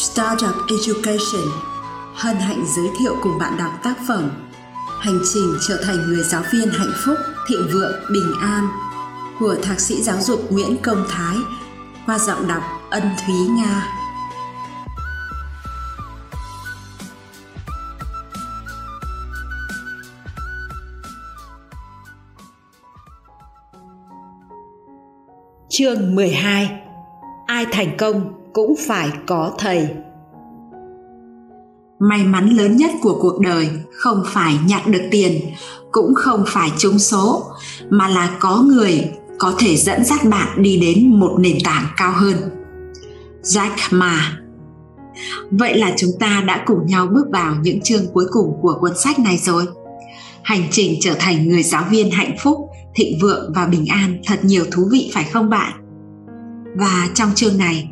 Startup Education hân hạnh giới thiệu cùng bạn đọc tác phẩm Hành trình trở thành người giáo viên hạnh phúc, thịnh vượng, bình an của Thạc sĩ giáo dục Nguyễn Công Thái qua giọng đọc Ân Thúy Nga. Chương 12 Ai thành công cũng phải có thầy. May mắn lớn nhất của cuộc đời không phải nhặt được tiền, cũng không phải trúng số, mà là có người có thể dẫn dắt bạn đi đến một nền tảng cao hơn. Jack ma. Vậy là chúng ta đã cùng nhau bước vào những chương cuối cùng của cuốn sách này rồi. Hành trình trở thành người giáo viên hạnh phúc, thịnh vượng và bình an thật nhiều thú vị phải không bạn? Và trong chương này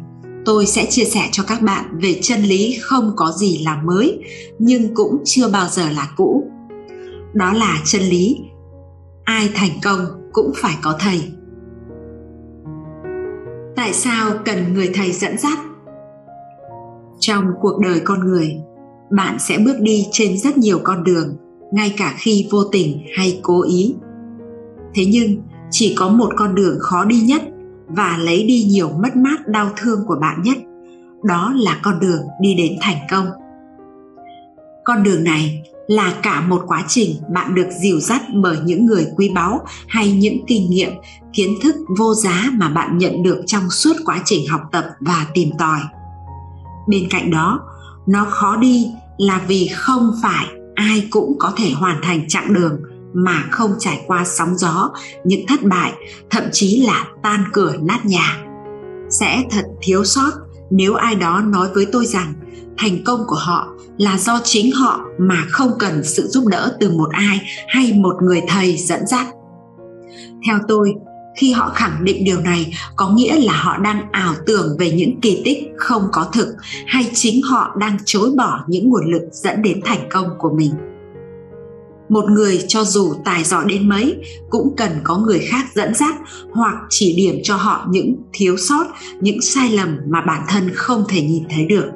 tôi sẽ chia sẻ cho các bạn về chân lý không có gì là mới, nhưng cũng chưa bao giờ là cũ. Đó là chân lý, ai thành công cũng phải có thầy. Tại sao cần người thầy dẫn dắt? Trong cuộc đời con người, bạn sẽ bước đi trên rất nhiều con đường, ngay cả khi vô tình hay cố ý. Thế nhưng, chỉ có một con đường khó đi nhất và lấy đi nhiều mất mát đau thương của bạn nhất. Đó là con đường đi đến thành công. Con đường này là cả một quá trình bạn được dìu dắt bởi những người quý báu hay những kinh nghiệm, kiến thức vô giá mà bạn nhận được trong suốt quá trình học tập và tìm tòi. Bên cạnh đó, nó khó đi là vì không phải ai cũng có thể hoàn thành chặng đường mà không trải qua sóng gió, những thất bại, thậm chí là tan cửa nát nhà. Sẽ thật thiếu sót nếu ai đó nói với tôi rằng thành công của họ là do chính họ mà không cần sự giúp đỡ từ một ai hay một người thầy dẫn dắt. Theo tôi, khi họ khẳng định điều này, có nghĩa là họ đang ảo tưởng về những kỳ tích không có thực hay chính họ đang chối bỏ những nguồn lực dẫn đến thành công của mình một người cho dù tài giỏi đến mấy, cũng cần có người khác dẫn dắt hoặc chỉ điểm cho họ những thiếu sót, những sai lầm mà bản thân không thể nhìn thấy được.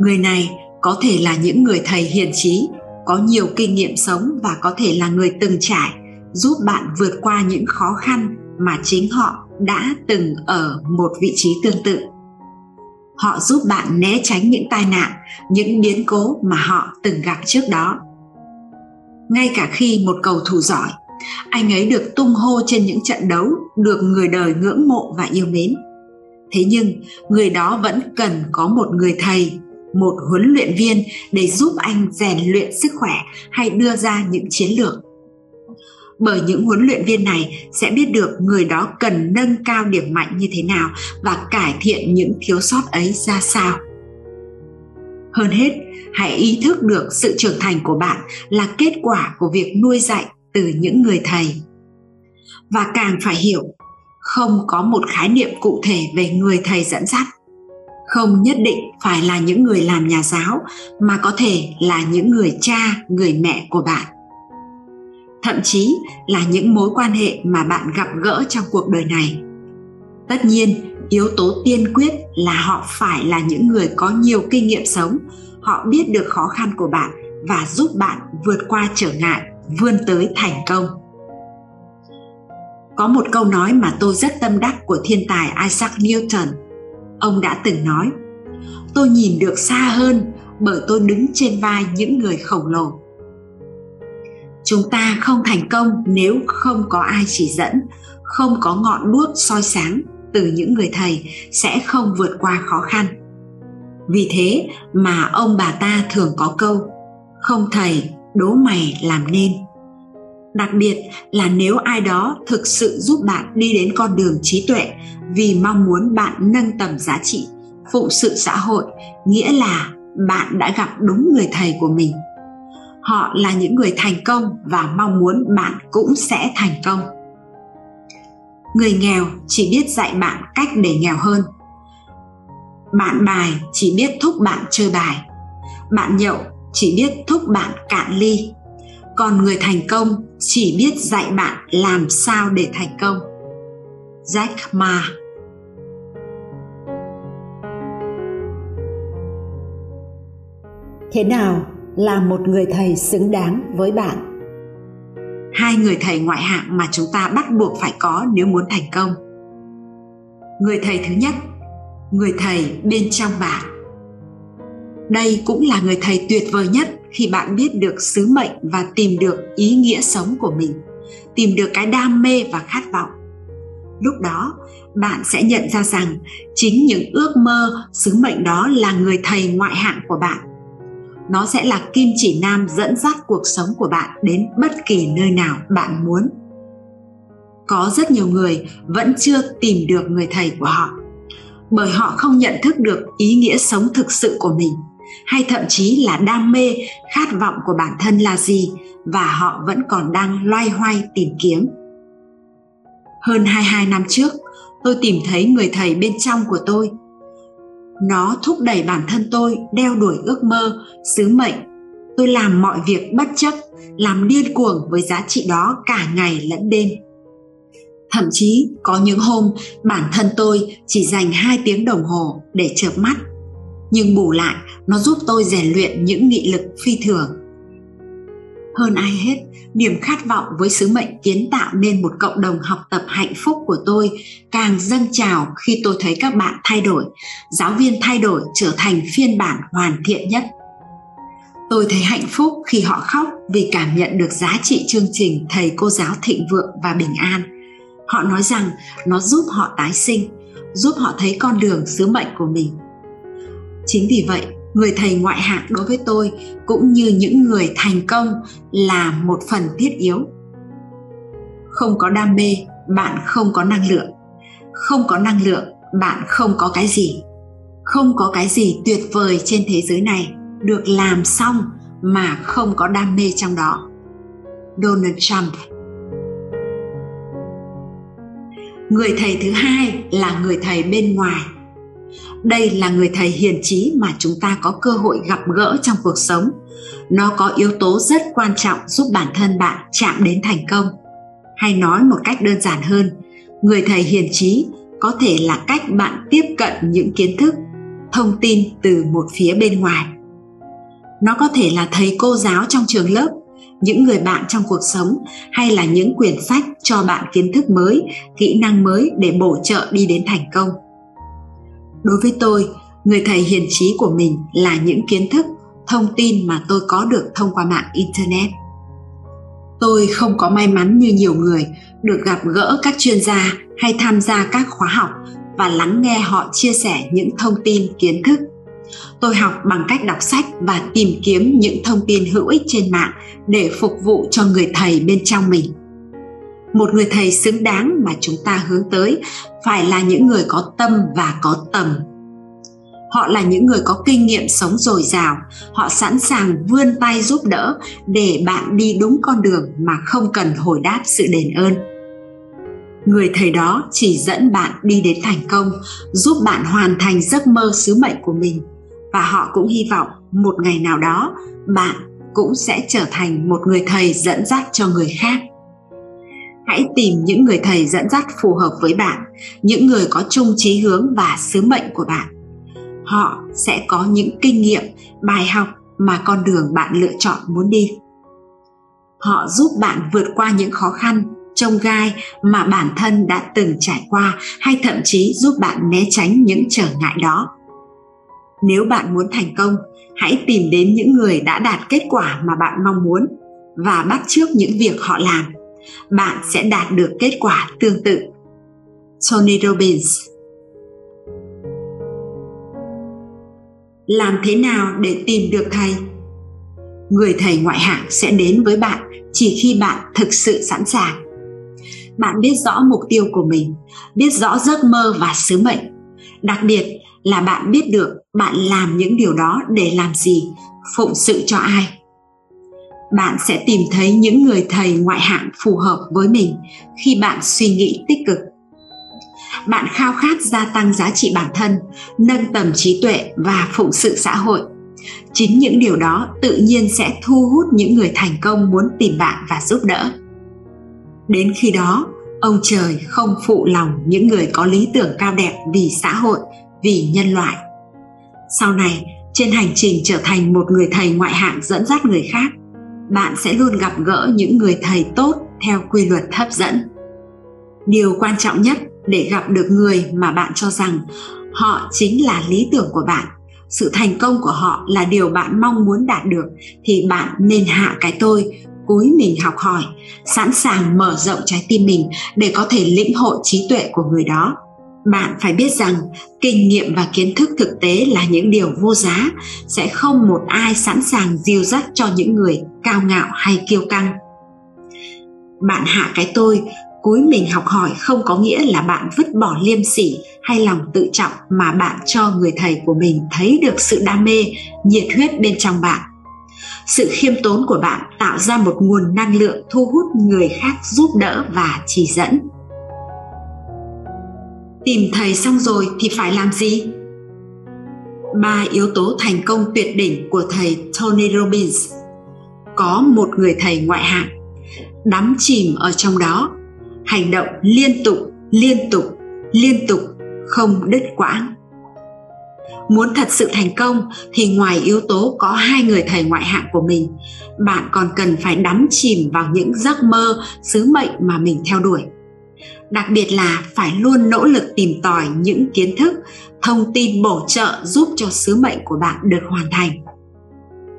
Người này có thể là những người thầy hiền trí, có nhiều kinh nghiệm sống và có thể là người từng trải, giúp bạn vượt qua những khó khăn mà chính họ đã từng ở một vị trí tương tự. Họ giúp bạn né tránh những tai nạn, những biến cố mà họ từng gặp trước đó ngay cả khi một cầu thủ giỏi, anh ấy được tung hô trên những trận đấu được người đời ngưỡng mộ và yêu mến. Thế nhưng, người đó vẫn cần có một người thầy, một huấn luyện viên để giúp anh rèn luyện sức khỏe hay đưa ra những chiến lược. Bởi những huấn luyện viên này sẽ biết được người đó cần nâng cao điểm mạnh như thế nào và cải thiện những thiếu sót ấy ra sao hơn hết, hãy ý thức được sự trưởng thành của bạn là kết quả của việc nuôi dạy từ những người thầy. Và càng phải hiểu, không có một khái niệm cụ thể về người thầy dẫn dắt. Không nhất định phải là những người làm nhà giáo, mà có thể là những người cha, người mẹ của bạn. Thậm chí là những mối quan hệ mà bạn gặp gỡ trong cuộc đời này. Tất nhiên yếu tố tiên quyết là họ phải là những người có nhiều kinh nghiệm sống. Họ biết được khó khăn của bạn và giúp bạn vượt qua trở ngại, vươn tới thành công. Có một câu nói mà tôi rất tâm đắc của thiên tài isaac newton. Ông đã từng nói, tôi nhìn được xa hơn bởi tôi đứng trên vai những người khổng lồ. Chúng ta không thành công nếu không có ai chỉ dẫn, không có ngọn đuốc soi sáng từ những người thầy sẽ không vượt qua khó khăn. Vì thế mà ông bà ta thường có câu, không thầy, đố mày làm nên. Đặc biệt là nếu ai đó thực sự giúp bạn đi đến con đường trí tuệ vì mong muốn bạn nâng tầm giá trị phụ sự xã hội, nghĩa là bạn đã gặp đúng người thầy của mình. Họ là những người thành công và mong muốn bạn cũng sẽ thành công người nghèo chỉ biết dạy bạn cách để nghèo hơn. Bạn bài chỉ biết thúc bạn chơi bài. Bạn nhậu chỉ biết thúc bạn cạn ly. Còn người thành công chỉ biết dạy bạn làm sao để thành công. Jack ma. Thế nào là một người thầy xứng đáng với bạn? Hai người thầy ngoại hạng mà chúng ta bắt buộc phải có nếu muốn thành công. Người thầy thứ nhất, người thầy bên trong bạn. Đây cũng là người thầy tuyệt vời nhất khi bạn biết được sứ mệnh và tìm được ý nghĩa sống của mình, tìm được cái đam mê và khát vọng. Lúc đó, bạn sẽ nhận ra rằng chính những ước mơ, sứ mệnh đó là người thầy ngoại hạng của bạn nó sẽ là kim chỉ nam dẫn dắt cuộc sống của bạn đến bất kỳ nơi nào bạn muốn. Có rất nhiều người vẫn chưa tìm được người thầy của họ, bởi họ không nhận thức được ý nghĩa sống thực sự của mình, hay thậm chí là đam mê, khát vọng của bản thân là gì và họ vẫn còn đang loay hoay tìm kiếm. Hơn 22 năm trước, tôi tìm thấy người thầy bên trong của tôi nó thúc đẩy bản thân tôi đeo đuổi ước mơ, sứ mệnh. Tôi làm mọi việc bất chấp, làm điên cuồng với giá trị đó cả ngày lẫn đêm. Thậm chí, có những hôm, bản thân tôi chỉ dành 2 tiếng đồng hồ để chợp mắt. Nhưng bù lại, nó giúp tôi rèn luyện những nghị lực phi thường hơn ai hết, niềm khát vọng với sứ mệnh kiến tạo nên một cộng đồng học tập hạnh phúc của tôi càng dâng trào khi tôi thấy các bạn thay đổi, giáo viên thay đổi, trở thành phiên bản hoàn thiện nhất. Tôi thấy hạnh phúc khi họ khóc vì cảm nhận được giá trị chương trình thầy cô giáo thịnh vượng và bình an. Họ nói rằng nó giúp họ tái sinh, giúp họ thấy con đường sứ mệnh của mình. Chính vì vậy người thầy ngoại hạng đối với tôi cũng như những người thành công là một phần thiết yếu. Không có đam mê, bạn không có năng lượng. Không có năng lượng, bạn không có cái gì. Không có cái gì tuyệt vời trên thế giới này được làm xong mà không có đam mê trong đó. Donald trump. Người thầy thứ hai là người thầy bên ngoài đây là người thầy hiền trí mà chúng ta có cơ hội gặp gỡ trong cuộc sống. Nó có yếu tố rất quan trọng giúp bản thân bạn chạm đến thành công. Hay nói một cách đơn giản hơn, người thầy hiền trí có thể là cách bạn tiếp cận những kiến thức, thông tin từ một phía bên ngoài. Nó có thể là thầy cô giáo trong trường lớp, những người bạn trong cuộc sống, hay là những quyển sách cho bạn kiến thức mới, kỹ năng mới để bổ trợ đi đến thành công đối với tôi, người thầy hiền trí của mình là những kiến thức, thông tin mà tôi có được thông qua mạng internet. Tôi không có may mắn như nhiều người được gặp gỡ các chuyên gia hay tham gia các khóa học và lắng nghe họ chia sẻ những thông tin, kiến thức. Tôi học bằng cách đọc sách và tìm kiếm những thông tin hữu ích trên mạng để phục vụ cho người thầy bên trong mình một người thầy xứng đáng mà chúng ta hướng tới phải là những người có tâm và có tầm. Họ là những người có kinh nghiệm sống dồi dào. Họ sẵn sàng vươn tay giúp đỡ để bạn đi đúng con đường mà không cần hồi đáp sự đền ơn. Người thầy đó chỉ dẫn bạn đi đến thành công, giúp bạn hoàn thành giấc mơ sứ mệnh của mình. Và họ cũng hy vọng một ngày nào đó, bạn cũng sẽ trở thành một người thầy dẫn dắt cho người khác hãy tìm những người thầy dẫn dắt phù hợp với bạn, những người có chung chí hướng và sứ mệnh của bạn. Họ sẽ có những kinh nghiệm, bài học mà con đường bạn lựa chọn muốn đi. Họ giúp bạn vượt qua những khó khăn, trông gai mà bản thân đã từng trải qua hay thậm chí giúp bạn né tránh những trở ngại đó. Nếu bạn muốn thành công, hãy tìm đến những người đã đạt kết quả mà bạn mong muốn và bắt chước những việc họ làm bạn sẽ đạt được kết quả tương tự. Tony robbins. Làm thế nào để tìm được thầy? Người thầy ngoại hạng sẽ đến với bạn chỉ khi bạn thực sự sẵn sàng. Bạn biết rõ mục tiêu của mình, biết rõ giấc mơ và sứ mệnh. Đặc biệt là bạn biết được bạn làm những điều đó để làm gì, phụng sự cho ai bạn sẽ tìm thấy những người thầy ngoại hạng phù hợp với mình khi bạn suy nghĩ tích cực. Bạn khao khát gia tăng giá trị bản thân, nâng tầm trí tuệ và phụng sự xã hội. Chính những điều đó tự nhiên sẽ thu hút những người thành công muốn tìm bạn và giúp đỡ. Đến khi đó, ông trời không phụ lòng những người có lý tưởng cao đẹp vì xã hội, vì nhân loại. Sau này, trên hành trình trở thành một người thầy ngoại hạng dẫn dắt người khác bạn sẽ luôn gặp gỡ những người thầy tốt theo quy luật hấp dẫn. Điều quan trọng nhất để gặp được người mà bạn cho rằng họ chính là lý tưởng của bạn, sự thành công của họ là điều bạn mong muốn đạt được, thì bạn nên hạ cái tôi, cúi mình học hỏi, sẵn sàng mở rộng trái tim mình để có thể lĩnh hội trí tuệ của người đó bạn phải biết rằng, kinh nghiệm và kiến thức thực tế là những điều vô giá. Sẽ không một ai sẵn sàng dìu dắt cho những người cao ngạo hay kiêu căng. Bạn hạ cái tôi, cúi mình học hỏi không có nghĩa là bạn vứt bỏ liêm sỉ hay lòng tự trọng mà bạn cho người thầy của mình thấy được sự đam mê, nhiệt huyết bên trong bạn. Sự khiêm tốn của bạn tạo ra một nguồn năng lượng thu hút người khác giúp đỡ và chỉ dẫn tìm thầy xong rồi thì phải làm gì? Ba yếu tố thành công tuyệt đỉnh của thầy tony robbins. Có một người thầy ngoại hạng, đắm chìm ở trong đó. Hành động liên tục liên tục liên tục, không đứt quãng. Muốn thật sự thành công thì ngoài yếu tố có hai người thầy ngoại hạng của mình, bạn còn cần phải đắm chìm vào những giấc mơ, sứ mệnh mà mình theo đuổi đặc biệt là phải luôn nỗ lực tìm tòi những kiến thức, thông tin bổ trợ giúp cho sứ mệnh của bạn được hoàn thành.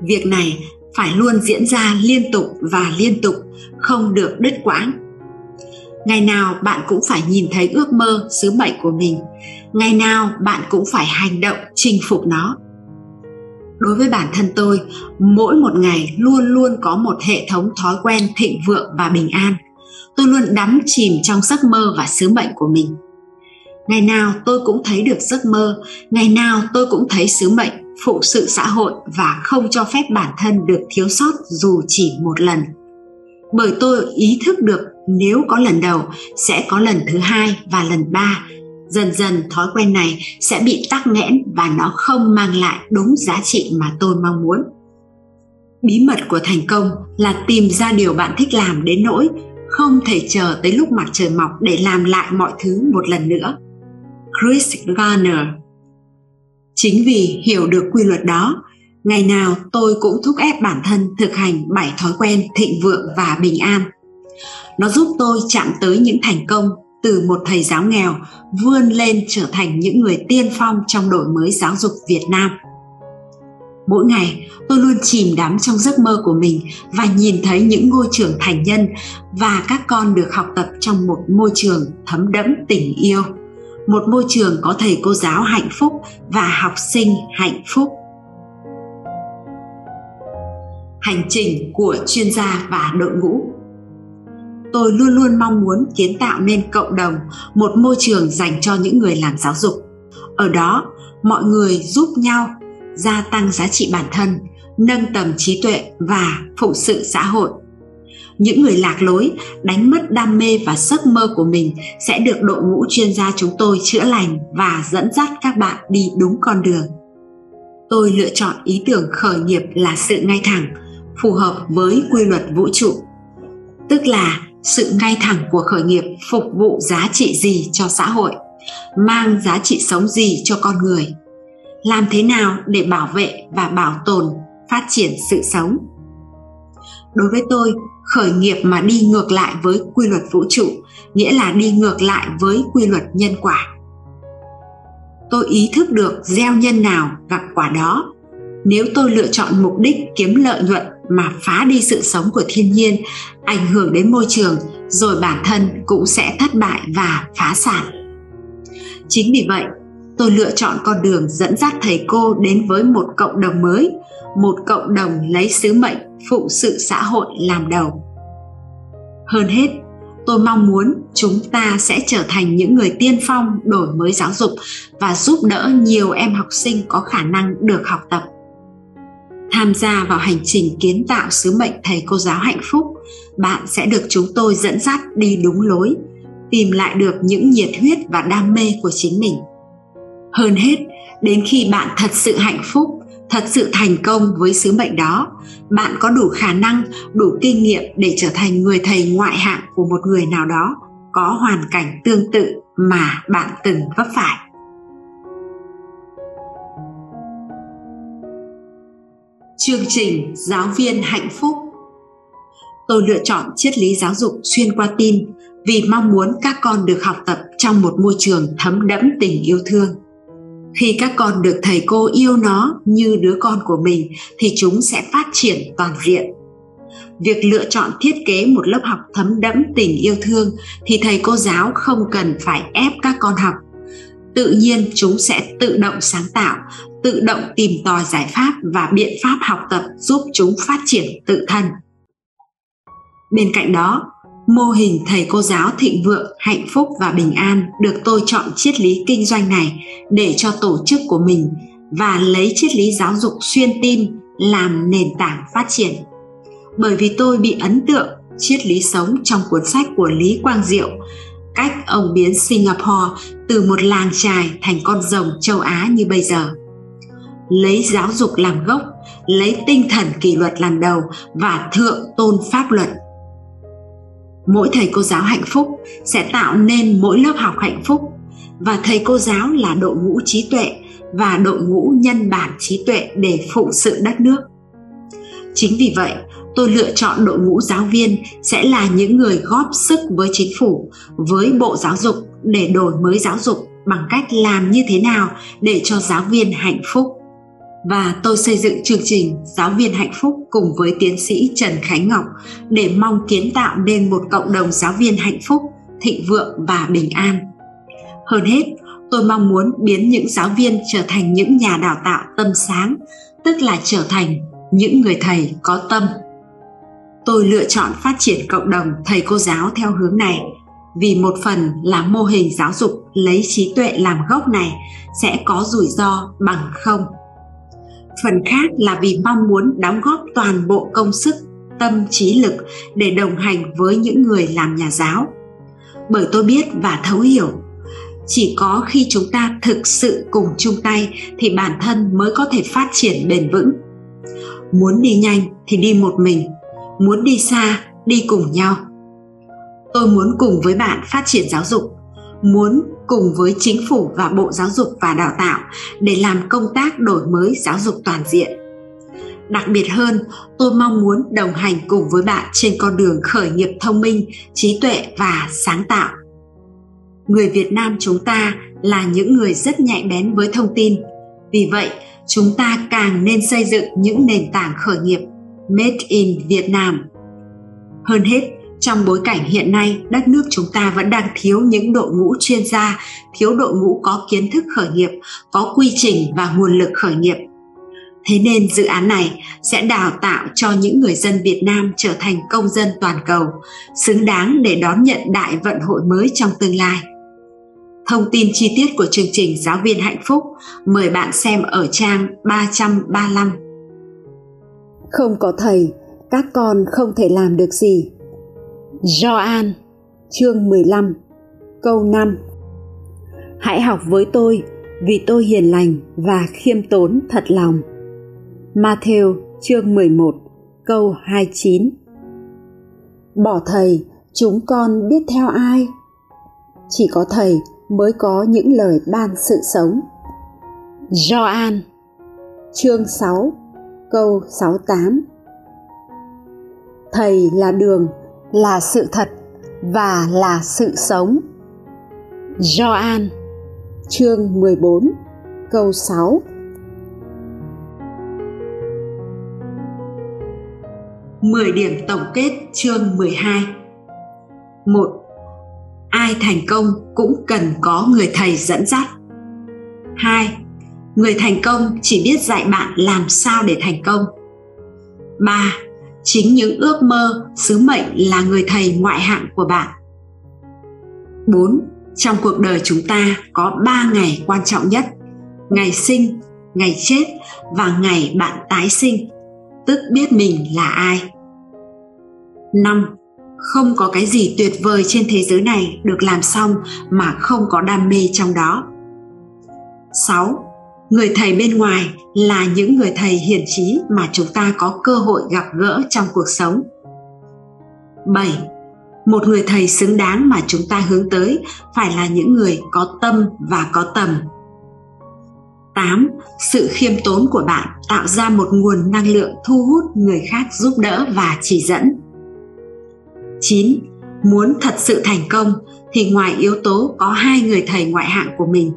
Việc này phải luôn diễn ra liên tục và liên tục, không được đứt quãng. Ngày nào bạn cũng phải nhìn thấy ước mơ, sứ mệnh của mình. Ngày nào bạn cũng phải hành động, chinh phục nó. Đối với bản thân tôi, mỗi một ngày luôn luôn có một hệ thống thói quen thịnh vượng và bình an tôi luôn đắm chìm trong giấc mơ và sứ mệnh của mình. Ngày nào tôi cũng thấy được giấc mơ, ngày nào tôi cũng thấy sứ mệnh, phụ sự xã hội và không cho phép bản thân được thiếu sót dù chỉ một lần. Bởi tôi ý thức được nếu có lần đầu, sẽ có lần thứ hai và lần ba. Dần dần thói quen này sẽ bị tắc nghẽn và nó không mang lại đúng giá trị mà tôi mong muốn. Bí mật của thành công là tìm ra điều bạn thích làm đến nỗi không thể chờ tới lúc mặt trời mọc để làm lại mọi thứ một lần nữa. Chris garner. Chính vì hiểu được quy luật đó, ngày nào tôi cũng thúc ép bản thân thực hành bảy thói quen thịnh vượng và bình an. Nó giúp tôi chạm tới những thành công từ một thầy giáo nghèo vươn lên trở thành những người tiên phong trong đổi mới giáo dục Việt Nam. Mỗi ngày, tôi luôn chìm đắm trong giấc mơ của mình và nhìn thấy những ngôi trường thành nhân và các con được học tập trong một môi trường thấm đẫm tình yêu, một môi trường có thầy cô giáo hạnh phúc và học sinh hạnh phúc. Hành trình của chuyên gia và đội ngũ. Tôi luôn luôn mong muốn kiến tạo nên cộng đồng một môi trường dành cho những người làm giáo dục. Ở đó mọi người giúp nhau gia tăng giá trị bản thân, nâng tầm trí tuệ và phụng sự xã hội. Những người lạc lối, đánh mất đam mê và giấc mơ của mình sẽ được đội ngũ chuyên gia chúng tôi chữa lành và dẫn dắt các bạn đi đúng con đường. Tôi lựa chọn ý tưởng khởi nghiệp là sự ngay thẳng, phù hợp với quy luật vũ trụ, tức là sự ngay thẳng của khởi nghiệp phục vụ giá trị gì cho xã hội, mang giá trị sống gì cho con người làm thế nào để bảo vệ và bảo tồn, phát triển sự sống? Đối với tôi, khởi nghiệp mà đi ngược lại với quy luật vũ trụ, nghĩa là đi ngược lại với quy luật nhân quả. Tôi ý thức được gieo nhân nào gặp quả đó. Nếu tôi lựa chọn mục đích kiếm lợi nhuận mà phá đi sự sống của thiên nhiên, ảnh hưởng đến môi trường, rồi bản thân cũng sẽ thất bại và phá sản. Chính vì vậy tôi lựa chọn con đường dẫn dắt thầy cô đến với một cộng đồng mới, một cộng đồng lấy sứ mệnh phụ sự xã hội làm đầu. Hơn hết, tôi mong muốn chúng ta sẽ trở thành những người tiên phong đổi mới giáo dục và giúp đỡ nhiều em học sinh có khả năng được học tập. Tham gia vào hành trình kiến tạo sứ mệnh thầy cô giáo hạnh phúc, bạn sẽ được chúng tôi dẫn dắt đi đúng lối, tìm lại được những nhiệt huyết và đam mê của chính mình hơn hết, đến khi bạn thật sự hạnh phúc, thật sự thành công với sứ mệnh đó, bạn có đủ khả năng, đủ kinh nghiệm để trở thành người thầy ngoại hạng của một người nào đó có hoàn cảnh tương tự mà bạn từng vấp phải Chương trình Giáo viên hạnh phúc Tôi lựa chọn triết lý giáo dục xuyên qua tin vì mong muốn các con được học tập trong một môi trường thấm đẫm tình yêu thương. Khi các con được thầy cô yêu nó như đứa con của mình thì chúng sẽ phát triển toàn diện. Việc lựa chọn thiết kế một lớp học thấm đẫm tình yêu thương thì thầy cô giáo không cần phải ép các con học. Tự nhiên chúng sẽ tự động sáng tạo, tự động tìm tòi giải pháp và biện pháp học tập giúp chúng phát triển tự thân. Bên cạnh đó, mô hình thầy cô giáo thịnh vượng, hạnh phúc và bình an được tôi chọn triết lý kinh doanh này để cho tổ chức của mình và lấy triết lý giáo dục xuyên tim làm nền tảng phát triển. Bởi vì tôi bị ấn tượng triết lý sống trong cuốn sách của Lý Quang Diệu, cách ông biến Singapore từ một làng trài thành con rồng châu Á như bây giờ. Lấy giáo dục làm gốc, lấy tinh thần kỷ luật làm đầu và thượng tôn pháp luật mỗi thầy cô giáo hạnh phúc sẽ tạo nên mỗi lớp học hạnh phúc. Và thầy cô giáo là đội ngũ trí tuệ và đội ngũ nhân bản trí tuệ để phụ sự đất nước. Chính vì vậy, tôi lựa chọn đội ngũ giáo viên sẽ là những người góp sức với chính phủ, với bộ giáo dục để đổi mới giáo dục bằng cách làm như thế nào để cho giáo viên hạnh phúc và tôi xây dựng chương trình Giáo viên hạnh phúc cùng với tiến sĩ Trần Khánh Ngọc để mong kiến tạo nên một cộng đồng giáo viên hạnh phúc, thịnh vượng và bình an. Hơn hết, tôi mong muốn biến những giáo viên trở thành những nhà đào tạo tâm sáng, tức là trở thành những người thầy có tâm. Tôi lựa chọn phát triển cộng đồng thầy cô giáo theo hướng này vì một phần là mô hình giáo dục lấy trí tuệ làm gốc này sẽ có rủi ro bằng không phần khác là vì mong muốn đóng góp toàn bộ công sức, tâm trí lực để đồng hành với những người làm nhà giáo. Bởi tôi biết và thấu hiểu, chỉ có khi chúng ta thực sự cùng chung tay thì bản thân mới có thể phát triển bền vững. Muốn đi nhanh thì đi một mình, muốn đi xa, đi cùng nhau. Tôi muốn cùng với bạn phát triển giáo dục, muốn cùng với chính phủ và Bộ Giáo dục và Đào tạo để làm công tác đổi mới giáo dục toàn diện. Đặc biệt hơn, tôi mong muốn đồng hành cùng với bạn trên con đường khởi nghiệp thông minh, trí tuệ và sáng tạo. Người Việt Nam chúng ta là những người rất nhạy bén với thông tin. Vì vậy, chúng ta càng nên xây dựng những nền tảng khởi nghiệp Made in Việt Nam. Hơn hết, trong bối cảnh hiện nay đất nước chúng ta vẫn đang thiếu những đội ngũ chuyên gia thiếu đội ngũ có kiến thức khởi nghiệp có quy trình và nguồn lực khởi nghiệp thế nên dự án này sẽ đào tạo cho những người dân việt nam trở thành công dân toàn cầu xứng đáng để đón nhận đại vận hội mới trong tương lai Thông tin chi tiết của chương trình Giáo viên hạnh phúc mời bạn xem ở trang 335. Không có thầy, các con không thể làm được gì. Gioan chương 15 câu 5 Hãy học với tôi vì tôi hiền lành và khiêm tốn thật lòng. Matthew chương 11 câu 29 Bỏ thầy, chúng con biết theo ai? Chỉ có thầy mới có những lời ban sự sống. Gioan chương 6 câu 68 Thầy là đường là sự thật và là sự sống. Gioan, chương 14 câu 6 10 điểm tổng kết chương 12 1. Ai thành công cũng cần có người thầy dẫn dắt 2. Người thành công chỉ biết dạy bạn làm sao để thành công 3 chính những ước mơ sứ mệnh là người thầy ngoại hạng của bạn 4. Trong cuộc đời chúng ta có 3 ngày quan trọng nhất Ngày sinh, ngày chết và ngày bạn tái sinh Tức biết mình là ai 5. Không có cái gì tuyệt vời trên thế giới này được làm xong mà không có đam mê trong đó 6 người thầy bên ngoài là những người thầy hiền trí mà chúng ta có cơ hội gặp gỡ trong cuộc sống 7. Một người thầy xứng đáng mà chúng ta hướng tới phải là những người có tâm và có tầm. 8. Sự khiêm tốn của bạn tạo ra một nguồn năng lượng thu hút người khác giúp đỡ và chỉ dẫn. 9. Muốn thật sự thành công thì ngoài yếu tố có hai người thầy ngoại hạng của mình,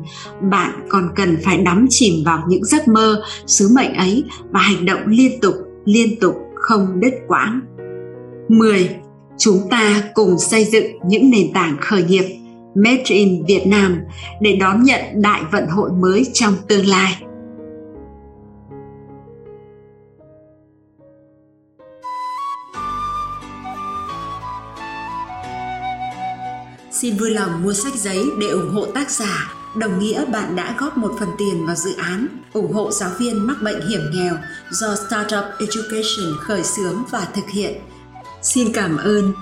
bạn còn cần phải đắm chìm vào những giấc mơ, sứ mệnh ấy và hành động liên tục, liên tục không đứt quãng. 10. Chúng ta cùng xây dựng những nền tảng khởi nghiệp Made in Việt Nam để đón nhận đại vận hội mới trong tương lai. Xin vui lòng mua sách giấy để ủng hộ tác giả, đồng nghĩa bạn đã góp một phần tiền vào dự án ủng hộ giáo viên mắc bệnh hiểm nghèo do Startup Education khởi xướng và thực hiện. Xin cảm ơn